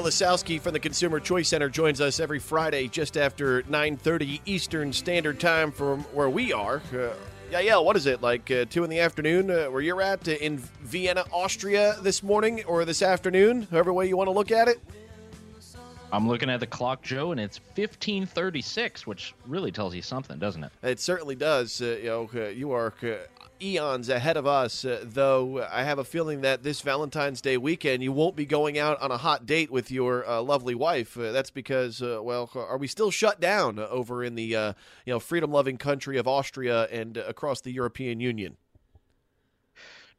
Yael Ossowski from the Consumer Choice Center joins us every Friday just after 9.30 Eastern Standard Time from where we are. Uh, Yael, what is it, like uh, 2 in the afternoon uh, where you're at uh, in Vienna, Austria this morning or this afternoon, however way you want to look at it? I'm looking at the clock, Joe, and it's 1536, which really tells you something, doesn't it? It certainly does. Uh, you know, uh, you are uh, eons ahead of us, uh, though I have a feeling that this Valentine's Day weekend you won't be going out on a hot date with your uh, lovely wife. Uh, that's because, uh, well, are we still shut down over in the uh, you know freedom loving country of Austria and across the European Union?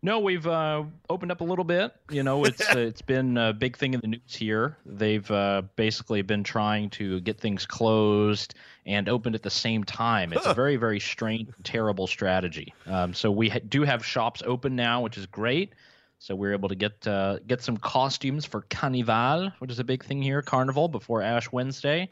No, we've uh, opened up a little bit. You know, it's uh, it's been a big thing in the news here. They've uh, basically been trying to get things closed and opened at the same time. It's huh. a very very strange, terrible strategy. Um, so we ha- do have shops open now, which is great. So we're able to get uh, get some costumes for Carnival, which is a big thing here, Carnival before Ash Wednesday.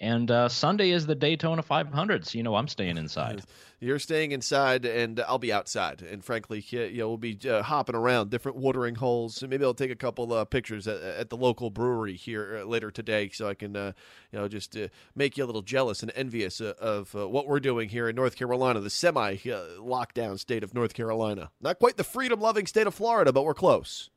And uh, Sunday is the Daytona 500, so you know I'm staying inside. You're staying inside, and I'll be outside. And frankly, you know, we'll be uh, hopping around different watering holes. Maybe I'll take a couple uh, pictures at, at, the local brewery here uh, later today, so I can, uh, you know, just uh, make you a little jealous and envious of what we're doing here in North Carolina, the semi-lockdown state of North Carolina. Not quite the freedom-loving state of Florida, but we're close.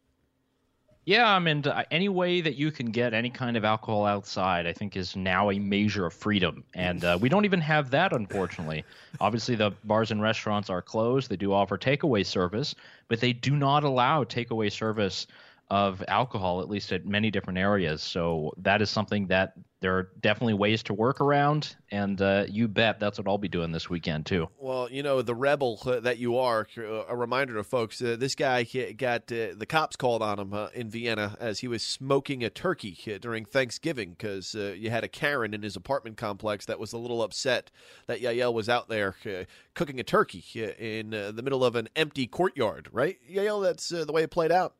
Yeah, I mean, any way that you can get any kind of alcohol outside, I think, is now a measure of freedom. And uh, we don't even have that, unfortunately. Obviously, the bars and restaurants are closed. They do offer takeaway service, but they do not allow takeaway service of alcohol, at least at many different areas. So that is something that there are definitely ways to work around, and uh, you bet that's what I'll be doing this weekend too. Well, you know, the rebel uh, that you are, uh, a reminder to folks: uh, this guy got uh, the cops called on him uh, in Vienna as he was smoking a turkey during Thanksgiving because you had a Karen in his apartment complex that was a little upset that Yael was out there cooking a turkey in the middle of an empty courtyard. Right, Yael? That's the way it played out.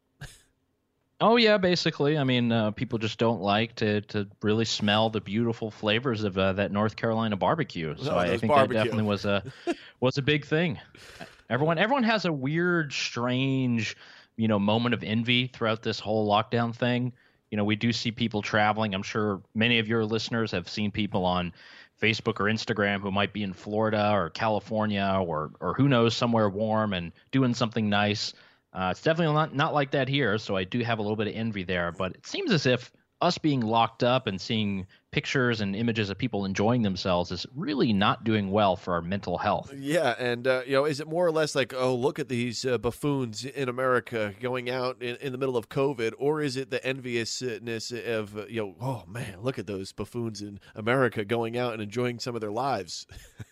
Oh yeah, basically. I mean, uh, people just don't like to to really smell the beautiful flavors of uh, that North Carolina barbecue. So oh, I, I, think barbecue. that definitely was a was a big thing. Everyone everyone has a weird, strange, you know, moment of envy throughout this whole lockdown thing. You know, we do see people traveling. I'm sure many of your listeners have seen people on Facebook or Instagram who might be in Florida or California or or who knows somewhere warm and doing something nice. Uh, it's definitely not not like that here, so I do have a little bit of envy there. But it seems as if us being locked up and seeing pictures and images of people enjoying themselves is really not doing well for our mental health. Yeah, and uh, you know, is it more or less like, oh, look at these uh, buffoons in America going out in, in, the middle of COVID, or is it the enviousness of you know, oh man, look at those buffoons in America going out and enjoying some of their lives?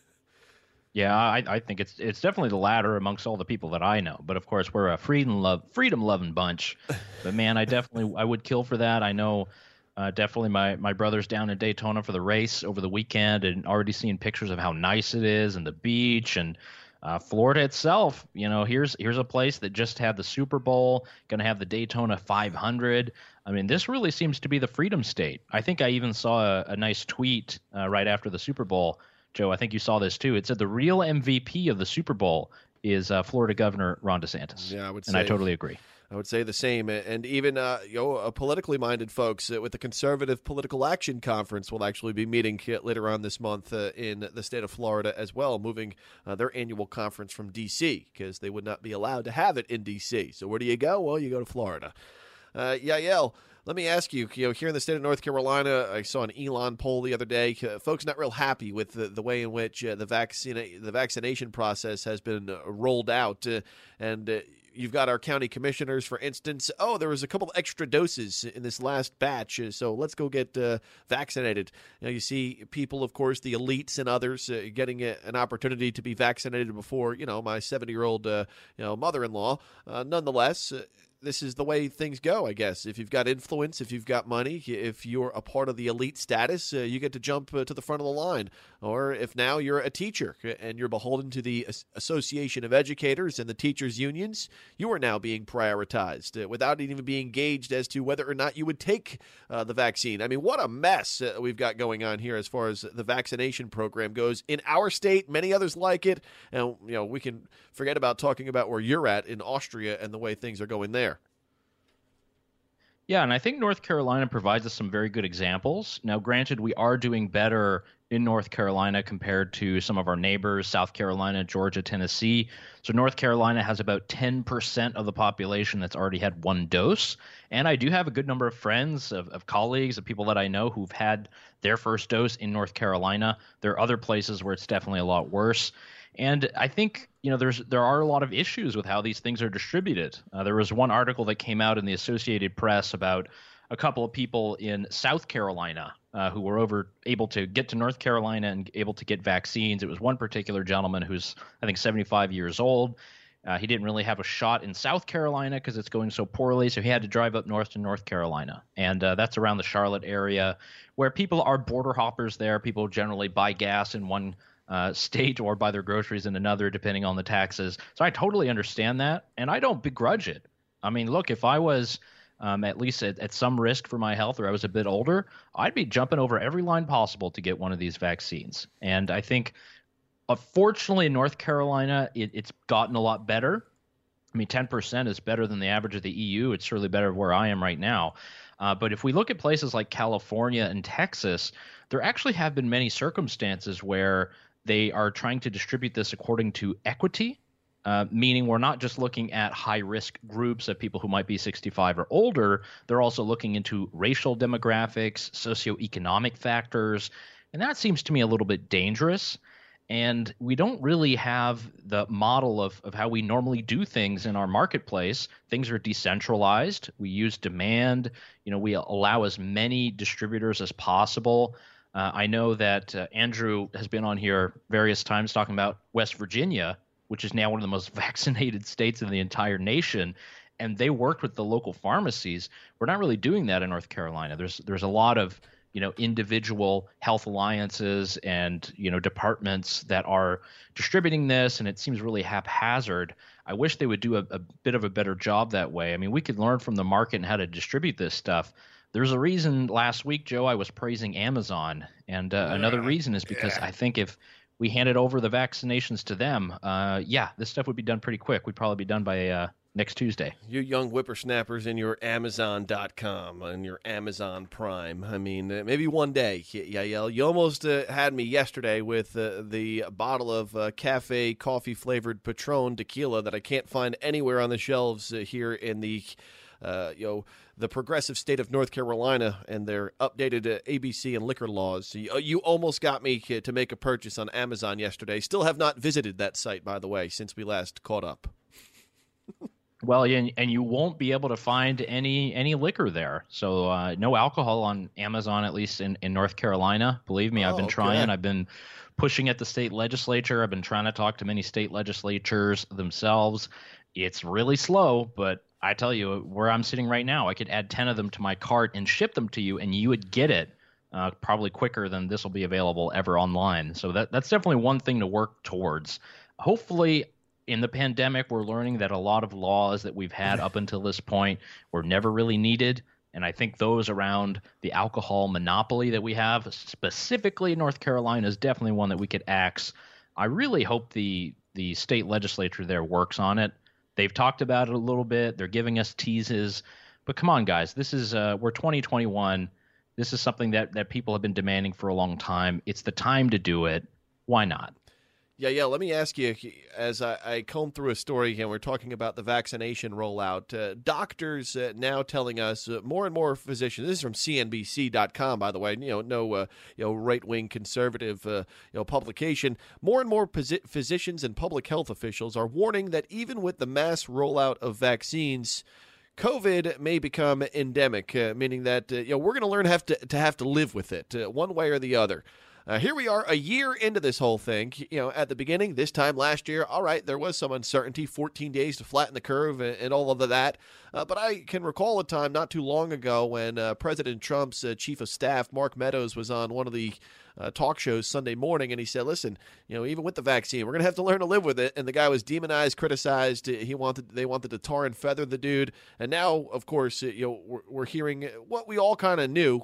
Yeah, I, I, think it's it's definitely the latter amongst all the people that I know. But of course, we're a freedom love freedom loving bunch. But man, I definitely I would kill for that. I know uh, definitely my my brother's down in Daytona for the race over the weekend and already seeing pictures of how nice it is and the beach and uh, Florida itself. You know, here's here's a place that just had the Super Bowl, going to have the Daytona 500. I mean, this really seems to be the freedom state. I think I even saw a, a nice tweet uh, right after the Super Bowl Joe, I think you saw this too. It said the real MVP of the Super Bowl is uh, Florida Governor Ron DeSantis. Yeah, I would, and I totally agree. I would say the same, and even uh, you know, uh, politically minded folks uh, with the Conservative Political Action Conference will actually be meeting later on this month uh, in the state of Florida as well, moving uh, their annual conference from D.C. because they would not be allowed to have it in D.C. So where do you go? Well, you go to Florida. Uh, Yael, let me ask you, you know, here in the state of North Carolina, I saw an Elon poll the other day. Uh, folks not real happy with the, the way in which uh, the vaccine the vaccination process has been uh, rolled out, uh, and uh, you've got our county commissioners, for instance. Oh, there was a couple extra doses in this last batch, uh, so let's go get uh, vaccinated. Know, you see people, of course, the elites and others uh, getting a, an opportunity to be vaccinated before, you know, my 70 year old, you know, mother in law. nonetheless, this is the way things go, I guess. If you've got influence, if you've got money, if you're a part of the elite status, uh, you get to jump uh, to the front of the line. Or if now you're a teacher and you're beholden to the Association of Educators and the teachers' unions, you are now being prioritized uh, without even being engaged as to whether or not you would take uh, the vaccine. I mean, what a mess uh, we've got going on here as far as the vaccination program goes in our state. Many others like it, and you know we can forget about talking about where you're at in Austria and the way things are going there. Yeah, and I think North Carolina provides us some very good examples. Now, granted, we are doing better in North Carolina compared to some of our neighbors, South Carolina, Georgia, Tennessee. So, North Carolina has about 10% of the population that's already had one dose. And I do have a good number of friends, of, of colleagues, of people that I know who've had their first dose in North Carolina. There are other places where it's definitely a lot worse. And I think you know there's there are a lot of issues with how these things are distributed. Uh, there was one article that came out in the Associated Press about a couple of people in South Carolina uh, who were over able to get to North Carolina and able to get vaccines. It was one particular gentleman who's I think 75 years old. Uh, he didn't really have a shot in South Carolina because it's going so poorly, so he had to drive up north to North Carolina, and uh, that's around the Charlotte area, where people are border hoppers. There, people generally buy gas in one uh, state or buy their groceries in another, depending on the taxes. So I totally understand that, and I don't begrudge it. I mean, look, if I was um, at least at, at some risk for my health or I was a bit older, I'd be jumping over every line possible to get one of these vaccines. And I think, unfortunately, uh, in North Carolina, it, it's gotten a lot better. I mean, 10% is better than the average of the EU. It's certainly better where I am right now. Uh, but if we look at places like California and Texas, there actually have been many circumstances where they are trying to distribute this according to equity, uh, meaning we're not just looking at high risk groups of people who might be 65 or older. They're also looking into racial demographics, socioeconomic factors. And that seems to me a little bit dangerous. And we don't really have the model of, of how we normally do things in our marketplace. Things are decentralized. We use demand. You know, we allow as many distributors as possible. Uh, I know that uh, Andrew has been on here various times talking about West Virginia, which is now one of the most vaccinated states in the entire nation, and they worked with the local pharmacies. We're not really doing that in North Carolina. There's there's a lot of you know individual health alliances and you know departments that are distributing this, and it seems really haphazard. I wish they would do a, a bit of a better job that way. I mean, we could learn from the market and how to distribute this stuff there's a reason last week, Joe, I was praising Amazon, and uh, another reason is because yeah. I think if we handed over the vaccinations to them, uh, yeah, this stuff would be done pretty quick. We'd probably be done by uh, next Tuesday. You young whippersnappers in your Amazon.com and your Amazon Prime. I mean, uh, maybe one day, Yael. You almost uh, had me yesterday with uh, the bottle of uh, cafe coffee flavored Patron tequila that I can't find anywhere on the shelves uh, here in the uh, you know the progressive state of North Carolina and their updated uh, ABC and liquor laws. You, uh, you, almost got me to make a purchase on Amazon yesterday. Still have not visited that site, by the way, since we last caught up. well, and, and you won't be able to find any any liquor there. So uh, no alcohol on Amazon, at least in, in North Carolina. Believe me, I've been oh, trying. I've been pushing at the state legislature. I've been trying to talk to many state legislatures themselves. It's really slow, but I tell you, where I'm sitting right now, I could add 10 of them to my cart and ship them to you, and you would get it uh, probably quicker than this will be available ever online. So that that's definitely one thing to work towards. Hopefully, in the pandemic, we're learning that a lot of laws that we've had up until this point were never really needed. And I think those around the alcohol monopoly that we have, specifically North Carolina, is definitely one that we could axe. I really hope the the state legislature there works on it. They've talked about it a little bit. They're giving us teases, but come on, guys, this is uh, we're 2021. This is something that that people have been demanding for a long time. It's the time to do it. Why not? Yeah, yeah. Let me ask you, as I, I comb through a story here, we're talking about the vaccination rollout. Uh, doctors uh, now telling us uh, more and more physicians. This is from CNBC.com, by the way. You know, no, uh, you know, right wing conservative, uh, you know, publication. More and more posi- physicians and public health officials are warning that even with the mass rollout of vaccines. COVID may become endemic, uh, meaning that you know we're going to learn have to to have to live with it one way or the other. Uh, here we are a year into this whole thing. You know, at the beginning, this time last year, all right, there was some uncertainty, 14 days to flatten the curve and, and all of that. Uh, but I can recall a time not too long ago when uh, President Trump's uh, chief of staff, Mark Meadows, was on one of the uh, talk shows Sunday morning, and he said, "Listen, you know, even with the vaccine, we're going to have to learn to live with it." And the guy was demonized, criticized. He wanted they wanted to tar and feather the dude. And now, of course, you know, we're, we're hearing what we all kind of knew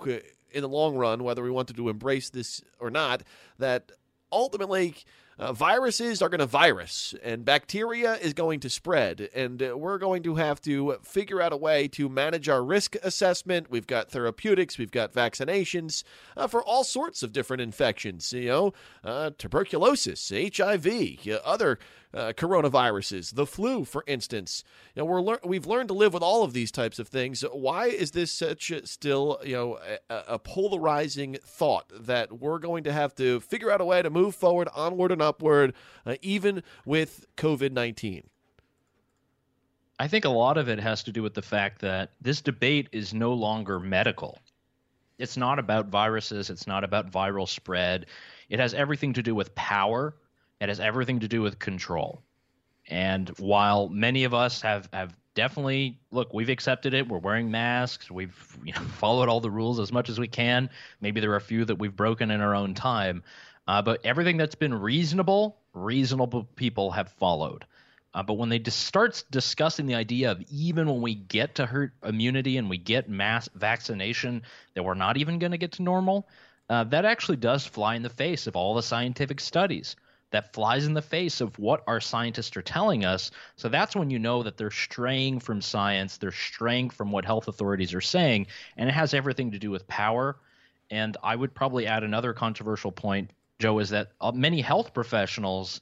in the long run, whether we wanted to embrace this or not, that ultimately uh, viruses are going to virus, and bacteria is going to spread, and uh, we're going to have to figure out a way to manage our risk assessment. We've got therapeutics, we've got vaccinations uh, for all sorts of different infections. You know, uh, tuberculosis, HIV, other uh, coronaviruses, the flu, for instance. You know, we're lear- we've learned to live with all of these types of things. Why is this such a, still, you know, a, a, polarizing thought that we're going to have to figure out a way to move forward, onward and upward, uh, even with COVID nineteen? I think a lot of it has to do with the fact that this debate is no longer medical. It's not about viruses. It's not about viral spread. It has everything to do with power it has everything to do with control. And while many of us have, have definitely look, we've accepted it. We're wearing masks. We've you know, followed all the rules as much as we can. Maybe there are a few that we've broken in our own time, uh, but everything that's been reasonable, reasonable people have followed. Uh, but when they just starts discussing the idea of even when we get to herd immunity and we get mass vaccination, that we're not even going to get to normal, uh, that actually does fly in the face of all the scientific studies that flies in the face of what our scientists are telling us. So that's when you know that they're straying from science, they're straying from what health authorities are saying, and it has everything to do with power. And I would probably add another controversial point, Joe, is that uh, many health professionals,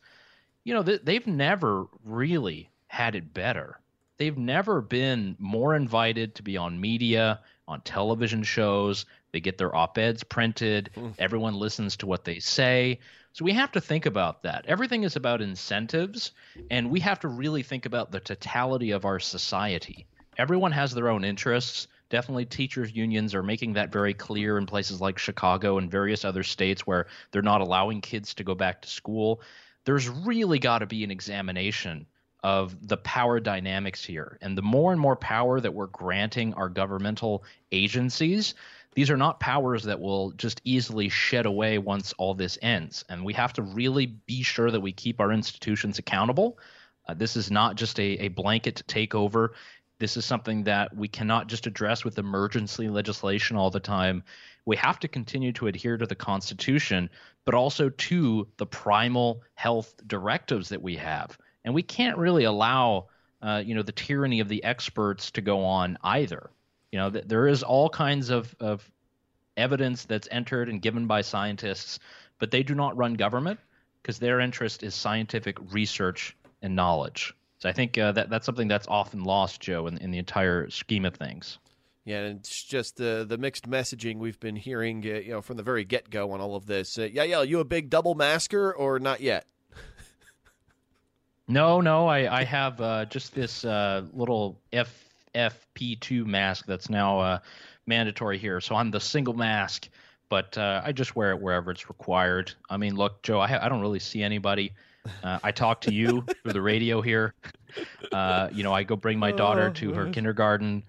you know, they've never really had it better. They've never been more invited to be on media, on television shows. They get their op eds printed. Mm. Everyone listens to what they say. So we have to think about that. Everything is about incentives, and we have to really think about the totality of our society. Everyone has their own interests. Definitely, teachers' unions are making that very clear in places like Chicago and various other states where they're not allowing kids to go back to school. There's really got to be an examination of the power dynamics here. And the more and more power that we're granting our governmental agencies, these are not powers that will just easily shed away once all this ends. And we have to really be sure that we keep our institutions accountable. Uh, this is not just a, a blanket takeover. This is something that we cannot just address with emergency legislation all the time. We have to continue to adhere to the Constitution, but also to the primal health directives that we have. And we can't really allow, uh, you know, the tyranny of the experts to go on either. You know, th- there is all kinds of, of evidence that's entered and given by scientists, but they do not run government because their interest is scientific research and knowledge. So I think uh, that that's something that's often lost, Joe, in, in the entire scheme of things. Yeah, and it's just the the mixed messaging we've been hearing, uh, you know, from the very get go on all of this. Uh, yeah, yeah, you a big double masker or not yet? no, no, I I have uh, just this uh, little F FP2 mask that's now uh, mandatory here. So I'm the single mask, but uh, I just wear it wherever it's required. I mean, look, Joe, I, ha- I don't really see anybody. Uh, I talk to you through the radio here. Uh, you know, I go bring my daughter oh, to her kindergarten.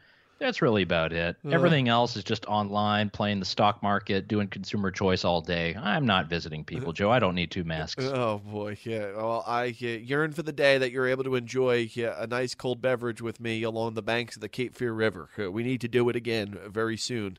That's really about it. Uh, Everything else is just online, playing the stock market, doing consumer choice all day. I'm not visiting people, Joe. I don't need two masks. Oh boy, yeah. Well, I uh, yearn for the day that you're able to enjoy uh, a nice cold beverage with me along the banks of the Cape Fear River. Uh, we need to do it again very soon.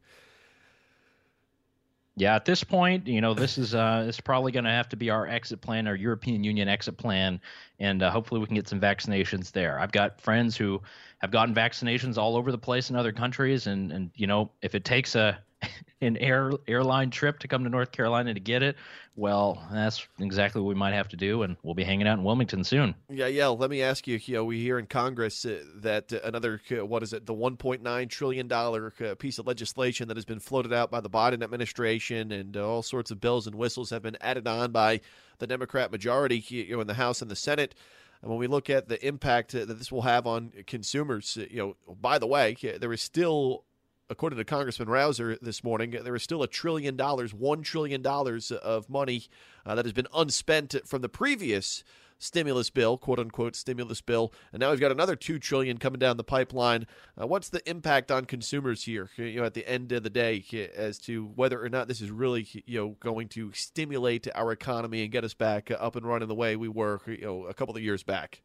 Yeah, at this point, you know, this is uh, is probably going to have to be our exit plan, our European Union exit plan, and uh, hopefully we can get some vaccinations there. I've got friends who have gotten vaccinations all over the place in other countries, and and you know, if it takes a an air airline trip to come to North Carolina to get it, well, that's exactly what we might have to do, and we'll be hanging out in Wilmington soon. Yeah, yeah. Let me ask you. You know, we hear in Congress uh, that uh, another uh, what is it, the 1.9 trillion dollar uh, piece of legislation that has been floated out by the Biden administration, and uh, all sorts of bells and whistles have been added on by the Democrat majority you know, in the House and the Senate. And when we look at the impact that this will have on consumers, you know, by the way, there is still according to Congressman Rouzer this morning, there is still a trillion dollars, one trillion dollars of money uh, that has been unspent from the previous stimulus bill, quote unquote stimulus bill, and now we've got another two trillion coming down the pipeline. Uh, what's the impact on consumers here? You know, at the end of the day, as to whether or not this is really you know going to stimulate our economy and get us back up and running the way we were you know a couple of years back.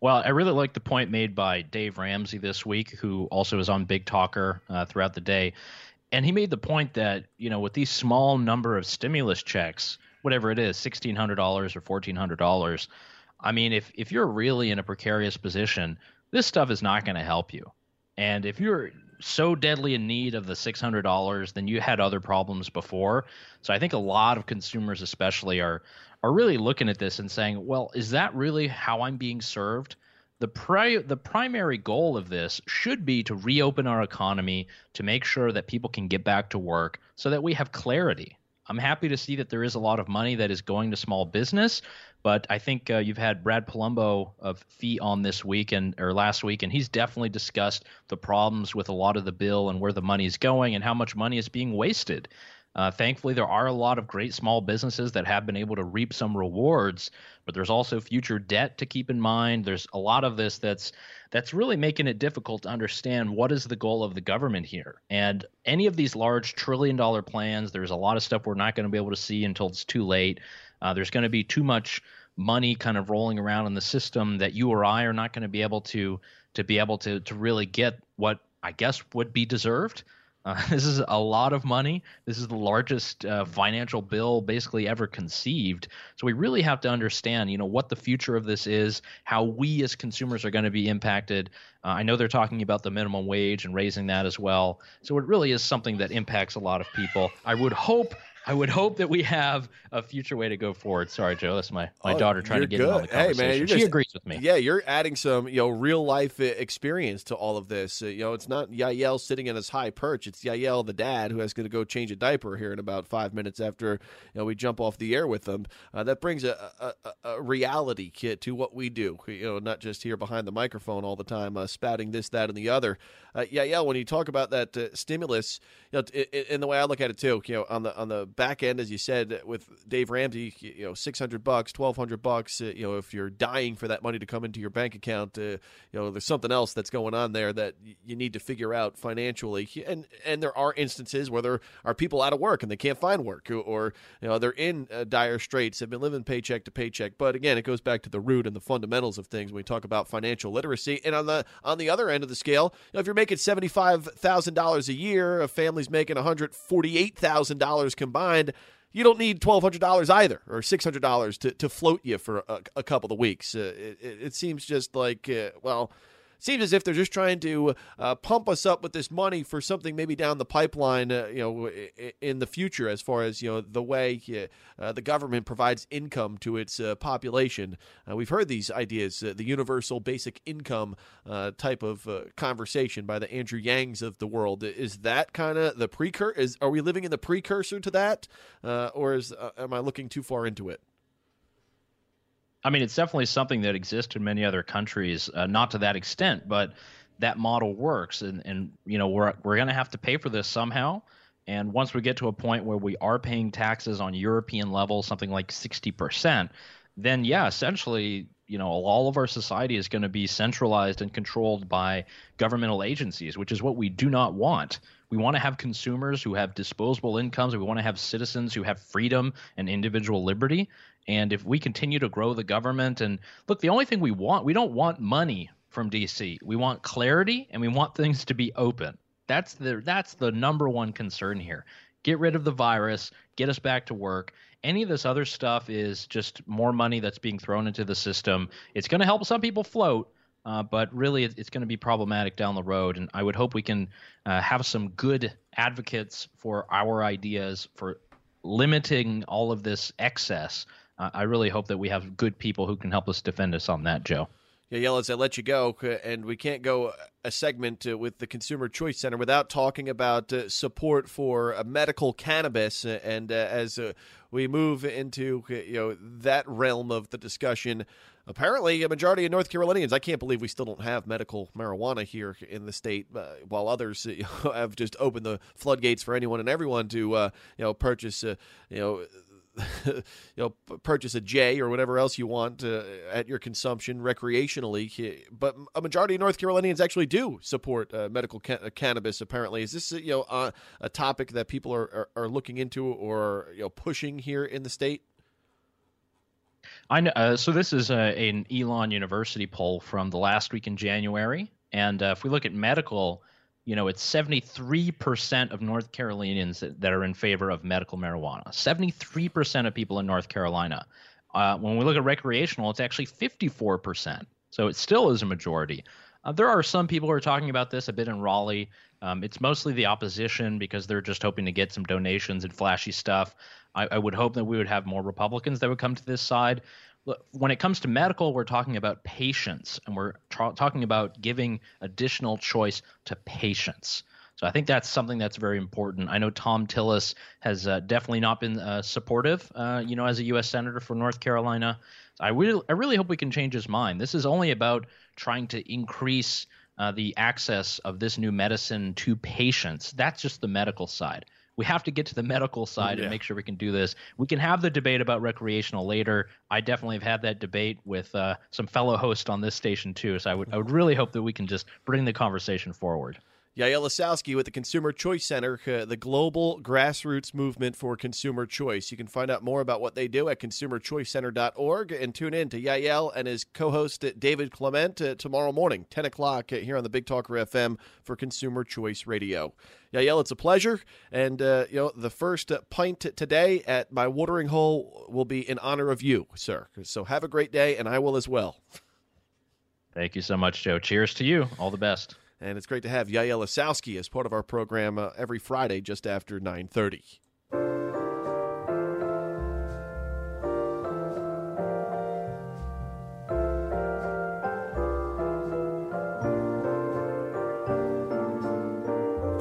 Well, I really like the point made by Dave Ramsey this week, who also is on Big Talker uh, throughout the day. And he made the point that, you know, with these small number of stimulus checks, whatever it is, sixteen hundred dollars or fourteen hundred dollars. I mean, if if you're really in a precarious position, this stuff is not going to help you. And if you're so deadly in need of the $600 then you had other problems before so i think a lot of consumers especially are are really looking at this and saying well is that really how i'm being served the pri- the primary goal of this should be to reopen our economy to make sure that people can get back to work so that we have clarity i'm happy to see that there is a lot of money that is going to small business but I think uh, you've had Brad Polumbo of FEE on this week and or last week, and he's definitely discussed the problems with a lot of the bill and where the money is going and how much money is being wasted. Uh, thankfully, there are a lot of great small businesses that have been able to reap some rewards, but there's also future debt to keep in mind. There's a lot of this that's that's really making it difficult to understand what is the goal of the government here. And any of these large trillion dollar plans, there's a lot of stuff we're not going to be able to see until it's too late. Uh, there's going to be too much money kind of rolling around in the system that you or I are not going to be able to to be able to to really get what I guess would be deserved. Uh, this is a lot of money. This is the largest uh, financial bill basically ever conceived. So we really have to understand, you know, what the future of this is, how we as consumers are going to be impacted. Uh, I know they're talking about the minimum wage and raising that as well. So it really is something that impacts a lot of people. I would hope I would hope that we have a future way to go forward. Sorry, Joe. That's my, my oh, daughter trying to get good. in on the conversation. Hey, man, she just, agrees with me. Yeah, you're adding some you know real life experience to all of this. Uh, you know, it's not Yael sitting in his high perch. It's Yael, the dad, who has to go change a diaper here in about five minutes after you know we jump off the air with them. Uh, that brings a, a, a, reality kit to what we do. You know, not just here behind the microphone all the time, uh, spouting this, that, and the other. Uh, Yael, when you talk about that uh, stimulus, you know, in the way I look at it too, you know, on the on the back end, as you said, with Dave Ramsey, you know, six hundred bucks, twelve hundred bucks. Uh, you know, if you're dying for that money to come into your bank account, uh, you know, there's something else that's going on there that you need to figure out financially. And and there are instances where there are people out of work and they can't find work, or you know, they're in uh, dire straits, have been living paycheck to paycheck. But again, it goes back to the root and the fundamentals of things when we talk about financial literacy. And on the on the other end of the scale, you know, if you're making seventy five thousand dollars a year, a family's making one hundred forty eight thousand dollars combined you don't need twelve hundred dollars either, or six hundred dollars to to float you for a, a couple of weeks. Uh, it, it, seems just like uh, well, seems as if they're just trying to uh, pump us up with this money for something maybe down the pipeline, uh, you know, in the future, as far as you know the way uh, the government provides income to its uh, population. Uh, we've heard these ideas, uh, the universal basic income type of conversation by the Andrew Yangs of the world. Is that kind of the precursor? Is are we living in the precursor to that, or is am I looking too far into it? I mean, it's definitely something that exists in many other countries, uh, not to that extent, but that model works, and and you know we're we're going to have to pay for this somehow. And once we get to a point where we are paying taxes on European level, something like sixty percent, then yeah, essentially, you know, all of our society is going to be centralized and controlled by governmental agencies, which is what we do not want. We want to have consumers who have disposable incomes. We want to have citizens who have freedom and individual liberty. And if we continue to grow the government, and look, the only thing we want, we don't want money from DC. We want clarity and we want things to be open. That's the that's the number one concern here. Get rid of the virus, get us back to work. Any of this other stuff is just more money that's being thrown into the system. It's going to help some people float, uh, but really it's going to be problematic down the road. And I would hope we can uh, have some good advocates for our ideas for limiting all of this excess I really hope that we have good people who can help us defend us on that, Joe. Yeah, as I let you go, and we can't go a segment uh, with the Consumer Choice Center without talking about uh, support for uh, medical cannabis. And uh, as uh, we move into uh, you know that realm of the discussion, apparently a majority of North Carolinians, I can't believe we still don't have medical marijuana here in the state, while others you know, have just opened the floodgates for anyone and everyone to you know purchase you know you know, purchase a J or whatever else you want uh, at your consumption recreationally. But a majority of North Carolinians actually do support uh, medical ca- uh, cannabis. Apparently, is this you know uh, a topic that people are, are, are, looking into or you know pushing here in the state? I know. Uh, so this is a, an Elon University poll from the last week in January, and uh, if we look at medical you know, it's 73% of North Carolinians that are in favor of medical marijuana. 73% of people in North Carolina. Uh, when we look at recreational, it's actually 54%. So it still is a majority. Uh, there are some people who are talking about this a bit in Raleigh. Um, it's mostly the opposition because they're just hoping to get some donations and flashy stuff. I, I would hope that we would have more Republicans that would come to this side. When it comes to medical, we're talking about patients and we're tra- talking about giving additional choice to patients. So I think that's something that's very important. I know Thom Tillis has uh, definitely not been uh, supportive, uh, you know, as a U.S. senator for North Carolina. I really, I really hope we can change his mind. This is only about trying to increase uh, the access of this new medicine to patients. That's just the medical side. We have to get to the medical side yeah. and make sure we can do this. We can have the debate about recreational later. I definitely have had that debate with uh, some fellow hosts on this station too. So I would I would really hope that we can just bring the conversation forward. Yael Ossowski with the Consumer Choice Center, uh, the global grassroots movement for consumer choice. You can find out more about what they do at consumerchoicecenter.org and tune in to Yael and his co host David Clement uh, tomorrow morning, 10 o'clock, uh, here on the Big Talker FM for Consumer Choice Radio. Yael, it's a pleasure. And, uh, you know, the first pint today at my watering hole will be in honor of you, sir. So have a great day, and I will as well. Thank you so much, Joe. Cheers to you. All the best. And it's great to have Yael Ossowski as part of our program uh, every Friday just after 930.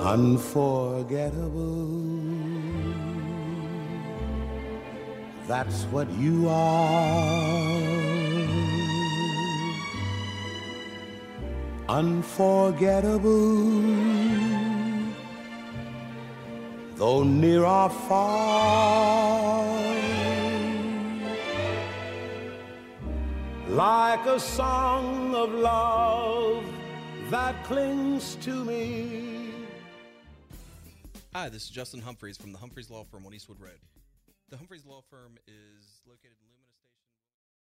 Unforgettable. That's what you are. Unforgettable. Though near or far, like a song of love that clings to me. Hi, this is Justin Humphreys from the Humphreys Law Firm on Eastwood Road. The Humphreys Law Firm is located in